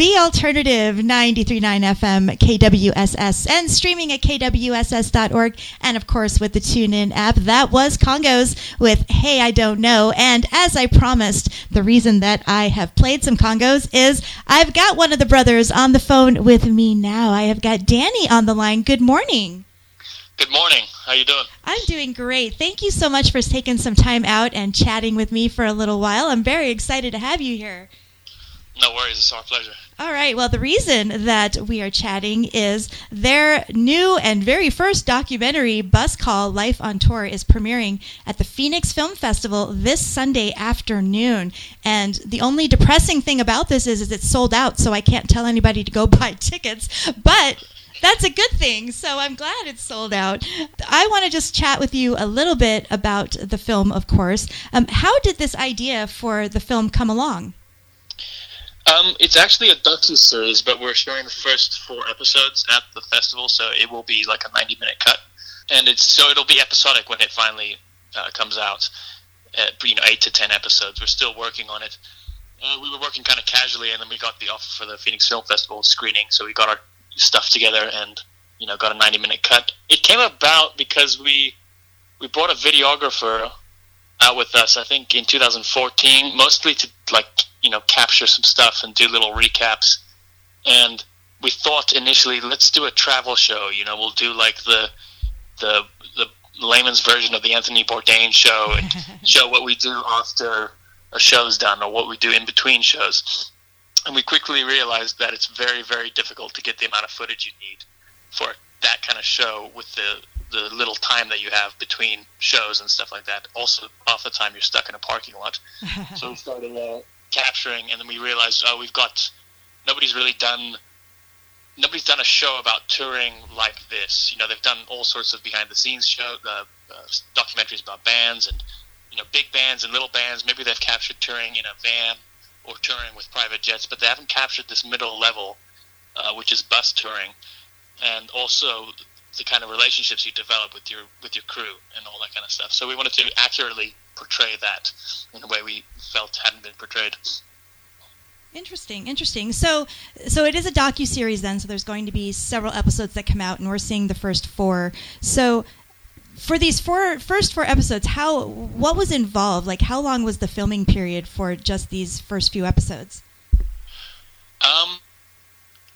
the alternative 93.9 FM KWSS and streaming at kwss.org and of course with the TuneIn app. That was KONGOS with Hey I Don't Know. And as I promised, the reason that I have played some KONGOS is I've got one of the brothers on the phone with me now. I have got Danny on the line. Good morning. Good morning. How you doing? I'm doing great. Thank you so much for taking some time out and chatting with me for a little while. I'm very excited to have you here. No worries. It's our pleasure. All right. Well, the reason that we are chatting is their new and very first documentary, Bus Call Life on Tour, is premiering at the Phoenix Film Festival this Sunday afternoon. And the only depressing thing about this is, is it's sold out, so I can't tell anybody to go buy tickets. But that's a good thing. So I'm glad it's sold out. I want to just chat with you a little bit about the film, of course. Um, how did this idea for the film come along? Um, it's actually a docu series, but we're showing the first four episodes at the festival, so it will be like a 90 minute cut, and it's so it'll be episodic when it finally uh, comes out. You know, eight to ten episodes. We're still working on it. Uh, we were working kind of casually, and then we got the offer for the Phoenix Film Festival screening, so we got our stuff together and you know got a 90 minute cut. It came about because we we brought a videographer out with us. I think in 2014, mostly to like you know capture some stuff and do little recaps. And we thought initially, let's do a travel show. You know, we'll do like the the the layman's version of the Anthony Bourdain show and show what we do after a show's done or what we do in between shows and we quickly realized that it's very very difficult to get the amount of footage you need for that kind of show with the the little time that you have between shows and stuff like that. Also, off the time you're stuck in a parking lot. so we started uh, capturing, and then we realized, oh, we've got nobody's really done nobody's done a show about touring like this. You know, they've done all sorts of behind the scenes show, uh, uh, documentaries about bands and you know big bands and little bands. Maybe they've captured touring in a van or touring with private jets, but they haven't captured this middle level, uh, which is bus touring, and also the kind of relationships you develop with your with your crew and all that kind of stuff. So we wanted to accurately portray that in a way we felt hadn't been portrayed. Interesting, interesting. So, so it is a docu series then. So there's going to be several episodes that come out, and we're seeing the first four. So, for these four first four episodes, how what was involved? Like, how long was the filming period for just these first few episodes? Um,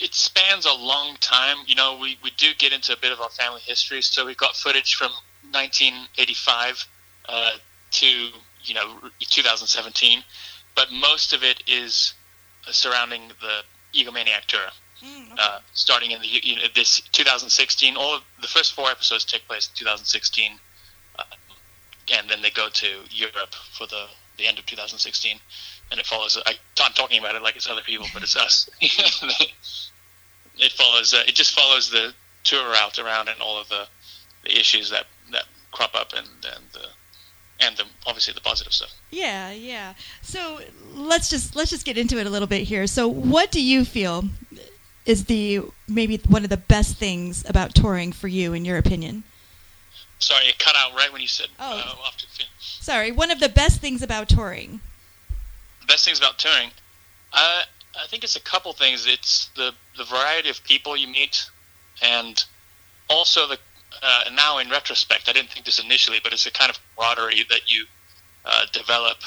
it spans a long time. You know, we, we do get into a bit of our family history, so we've got footage from 1985 uh, to you know 2017, but most of it is surrounding the egomaniac tour. Mm, okay. uh, starting in the you know, this 2016. All of the first four episodes take place in 2016, uh, and then they go to Europe for the the end of 2016, and it follows. I, am talking about it like it's other people, but it's us. it follows. Uh, it just follows the tour route around and all of the, the issues that that crop up and and the and the, obviously the positive stuff. Yeah, yeah. So let's just let's just get into it a little bit here. So, what do you feel is the maybe one of the best things about touring for you, in your opinion? Sorry, it cut out right when you said. Oh, uh, sorry. One of the best things about touring. Best things about touring, uh, I think it's a couple things. It's the the variety of people you meet, and also the uh, now in retrospect, I didn't think this initially, but it's a kind of camaraderie that you uh, develop.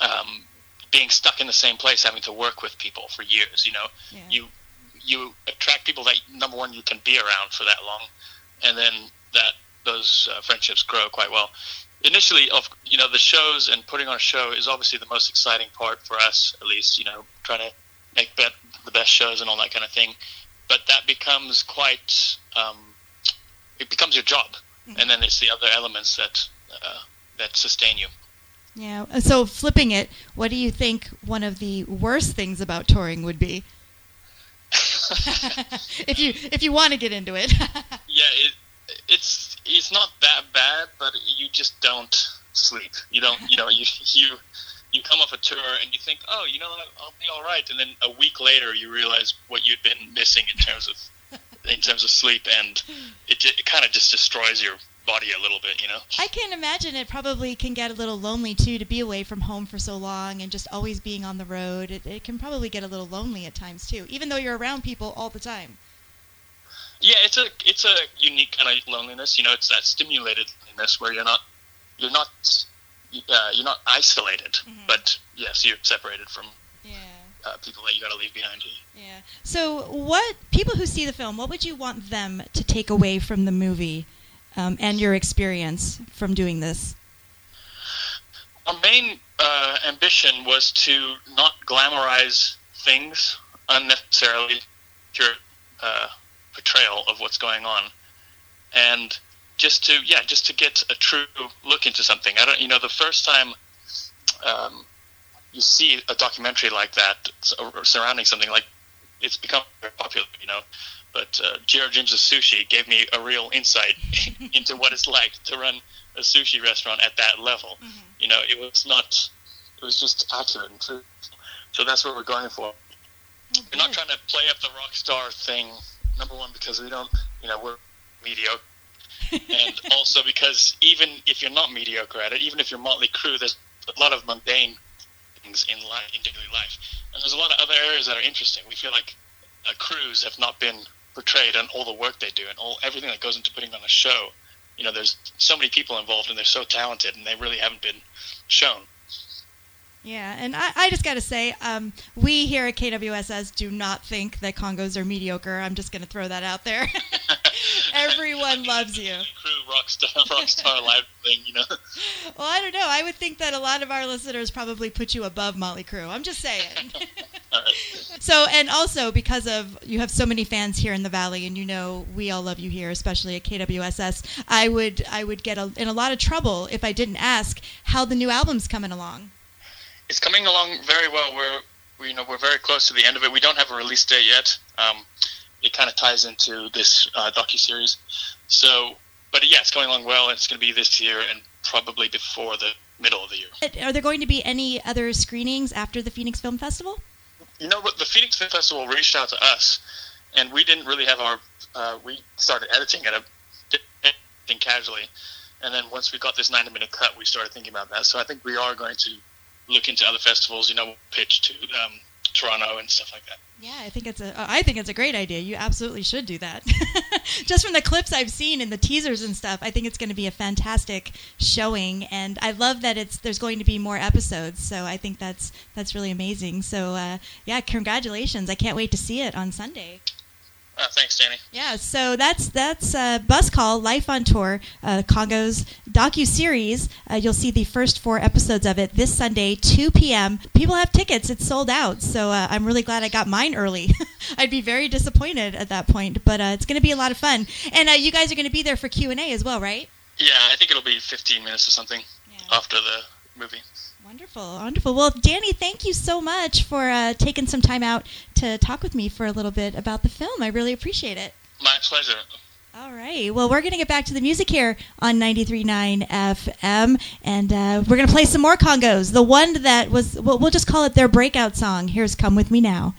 Um, being stuck in the same place, having to work with people for years, you know, yeah. you you attract people that number one you can be around for that long, and then that those uh, friendships grow quite well. Initially, of you know, the shows and putting on a show is obviously the most exciting part for us, at least. You know, trying to make bet the best shows and all that kind of thing. But that becomes quite um, it becomes your job, mm-hmm. and then it's the other elements that uh, that sustain you. Yeah. So flipping it, what do you think one of the worst things about touring would be? if you if you want to get into it. yeah, it, it's it's not that bad, but you just don't sleep. You don't you know you you you come off a tour and you think, oh, you know, I'll be all right, and then a week later you realize what you'd been missing in terms of in terms of sleep, and it it kind of just destroys your body a little bit, you know. I can imagine it probably can get a little lonely too to be away from home for so long and just always being on the road. It, it can probably get a little lonely at times too, even though you're around people all the time. Yeah, it's a it's a unique kind of loneliness. You know, it's that stimulated loneliness where you're not you're not uh, you're not isolated, mm-hmm. but yes, you're separated from yeah. uh, people that you got to leave behind you. Yeah. So, what people who see the film, what would you want them to take away from the movie um, and your experience from doing this? Our main uh, ambition was to not glamorize things unnecessarily. Your uh, portrayal of what's going on, and just to yeah, just to get a true look into something. I don't, you know, the first time um, you see a documentary like that surrounding something like it's become very popular, you know. But uh, Jiro Sushi gave me a real insight into what it's like to run a sushi restaurant at that level. Mm-hmm. You know, it was not, it was just accurate and true. So that's what we're going for. Oh, we're not trying to play up the rock star thing. Number one, because we don't, you know, we're mediocre, and also because even if you're not mediocre at it, even if you're Motley Crue, there's a lot of mundane things in life, in daily life, and there's a lot of other areas that are interesting. We feel like uh, crews have not been portrayed and all the work they do and all everything that goes into putting on a show. You know, there's so many people involved and they're so talented and they really haven't been shown. Yeah, and I, I just got to say, um, we here at KWSS do not think that KONGOS are mediocre. I'm just going to throw that out there. Everyone loves you. Crew rockstar, rockstar live thing, you know. Well, I don't know. I would think that a lot of our listeners probably put you above Motley Crue. I'm just saying. So, and also because of you have so many fans here in the Valley, and you know we all love you here, especially at KWSS. I would I would get a, in a lot of trouble if I didn't ask how the new album's coming along. It's coming along very well. We're we, you know we're very close to the end of it. We don't have a release date yet. Um, it kind of ties into this uh, docu series. So, but yeah, it's coming along well. It's going to be this year and probably before the middle of the year. Are there going to be any other screenings after the Phoenix Film Festival? You know? The Phoenix Film Festival reached out to us, and we didn't really have our. Uh, we started editing it, editing casually, and then once we got this 90 minute cut, we started thinking about that. So I think we are going to look into other festivals. You know, pitch to um, Toronto and stuff like that. Yeah, I think it's a. I think it's a great idea. You absolutely should do that. Just from the clips I've seen and the teasers and stuff, I think it's going to be a fantastic showing, and I love that it's there's going to be more episodes. So I think that's that's really amazing. So uh, yeah, congratulations! I can't wait to see it on Sunday. Uh, thanks, Danny. Yeah, so that's that's uh, Bus Call Life on Tour, uh, KONGOS docu series. Uh, you'll see the first four episodes of it this Sunday, 2 p.m. People have tickets; it's sold out. So uh, I'm really glad I got mine early. I'd be very disappointed at that point, but uh, it's going to be a lot of fun. And uh, you guys are going to be there for Q and A as well, right? Yeah, I think it'll be 15 minutes or something yeah. after the movie. Wonderful, wonderful. Well, Danny, thank you so much for uh, taking some time out to talk with me for a little bit about the film. I really appreciate it. My pleasure. All right. Well, we're going to get back to the music here on 93.9 FM, and uh, we're going to play some more KONGOS. The one that was, well, we'll just call it their breakout song. Here's Come With Me Now.